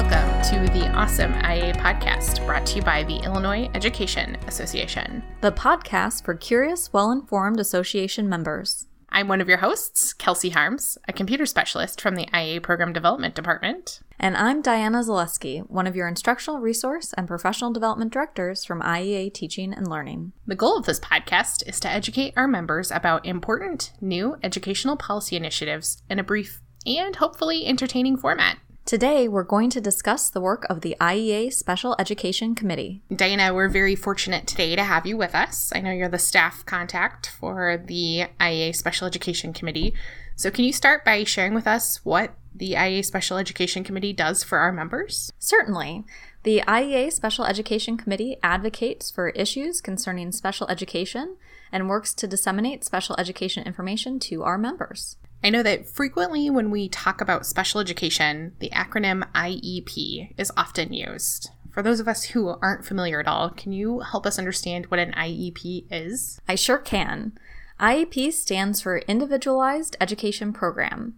welcome to the Awesome IA podcast brought to you by the Illinois Education Association, the podcast for curious, well informed association members. I'm one of your hosts, Kelsey Harms, a computer specialist from the IA Program Development Department. And I'm Diana Zaleski, one of your instructional resource and professional development directors from IEA Teaching and Learning. The goal of this podcast is to educate our members about important new educational policy initiatives in a brief and hopefully entertaining format. Today, we're going to discuss the work of the IEA Special Education Committee. Diana, we're very fortunate today to have you with us. I know you're the staff contact for the IEA Special Education Committee. So, can you start by sharing with us what the IEA Special Education Committee does for our members? Certainly. The IEA Special Education Committee advocates for issues concerning special education and works to disseminate special education information to our members. I know that frequently when we talk about special education, the acronym IEP is often used. For those of us who aren't familiar at all, can you help us understand what an IEP is? I sure can. IEP stands for Individualized Education Program.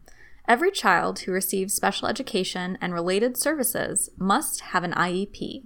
Every child who receives special education and related services must have an IEP.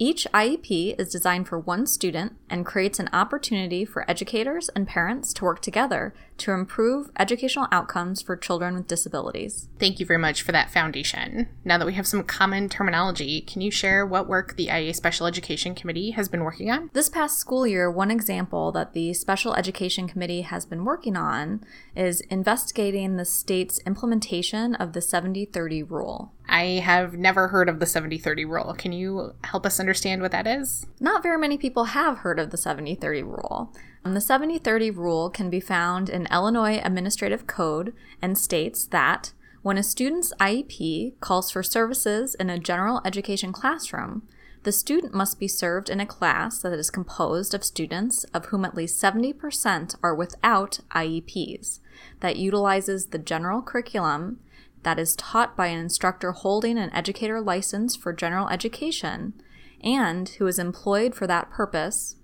Each IEP is designed for one student and creates an opportunity for educators and parents to work together to improve educational outcomes for children with disabilities. Thank you very much for that foundation. Now that we have some common terminology, can you share what work the IEA Special Education Committee has been working on? This past school year, one example that the Special Education Committee has been working on is investigating the state's implementation of the 70 30 rule. I have never heard of the 70 30 rule. Can you help us understand what that is? Not very many people have heard of the 70 30 rule. Um, the 70 30 rule can be found in Illinois Administrative Code and states that when a student's IEP calls for services in a general education classroom, the student must be served in a class that is composed of students of whom at least 70% are without IEPs, that utilizes the general curriculum that is taught by an instructor holding an educator license for general education and who is employed for that purpose,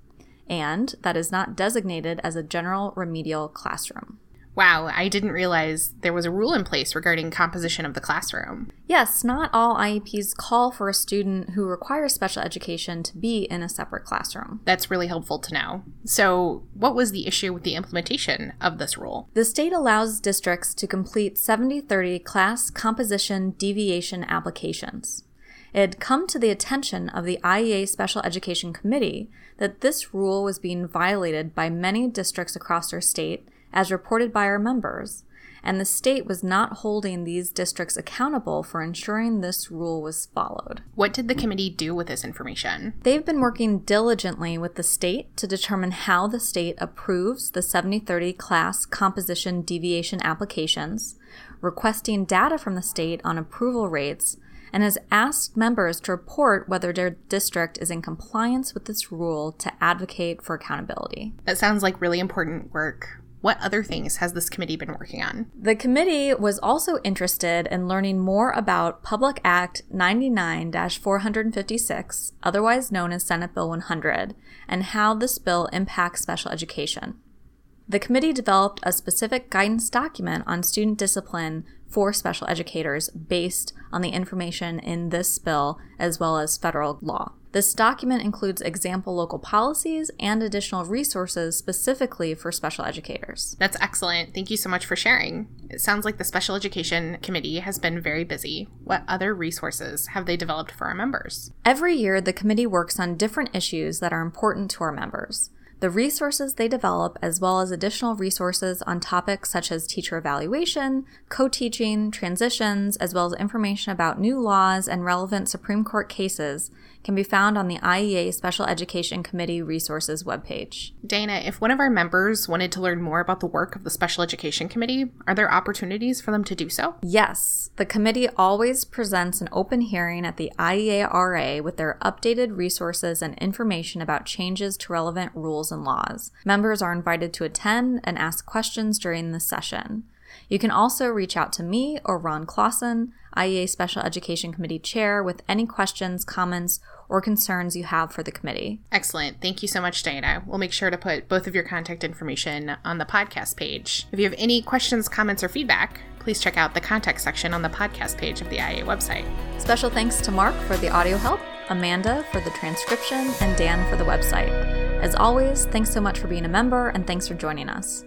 and that is not designated as a general remedial classroom. Wow, I didn't realize there was a rule in place regarding composition of the classroom. Yes, not all IEPs call for a student who requires special education to be in a separate classroom. That's really helpful to know. So, what was the issue with the implementation of this rule? The state allows districts to complete 70 30 class composition deviation applications. It had come to the attention of the IEA Special Education Committee that this rule was being violated by many districts across our state as reported by our members, and the state was not holding these districts accountable for ensuring this rule was followed. What did the committee do with this information? They've been working diligently with the state to determine how the state approves the 7030 class composition deviation applications, requesting data from the state on approval rates, and has asked members to report whether their district is in compliance with this rule to advocate for accountability. That sounds like really important work. What other things has this committee been working on? The committee was also interested in learning more about Public Act 99 456, otherwise known as Senate Bill 100, and how this bill impacts special education. The committee developed a specific guidance document on student discipline for special educators based on the information in this bill as well as federal law. This document includes example local policies and additional resources specifically for special educators. That's excellent. Thank you so much for sharing. It sounds like the Special Education Committee has been very busy. What other resources have they developed for our members? Every year, the committee works on different issues that are important to our members. The resources they develop, as well as additional resources on topics such as teacher evaluation, co teaching, transitions, as well as information about new laws and relevant Supreme Court cases, can be found on the IEA Special Education Committee resources webpage. Dana, if one of our members wanted to learn more about the work of the Special Education Committee, are there opportunities for them to do so? Yes. The committee always presents an open hearing at the IEARA with their updated resources and information about changes to relevant rules rules and laws. Members are invited to attend and ask questions during the session. You can also reach out to me or Ron Clausen, IEA Special Education Committee Chair, with any questions, comments, or concerns you have for the committee. Excellent. Thank you so much, Diana. We'll make sure to put both of your contact information on the podcast page. If you have any questions, comments, or feedback, please check out the contact section on the podcast page of the IEA website. Special thanks to Mark for the audio help, Amanda for the transcription, and Dan for the website. As always, thanks so much for being a member and thanks for joining us.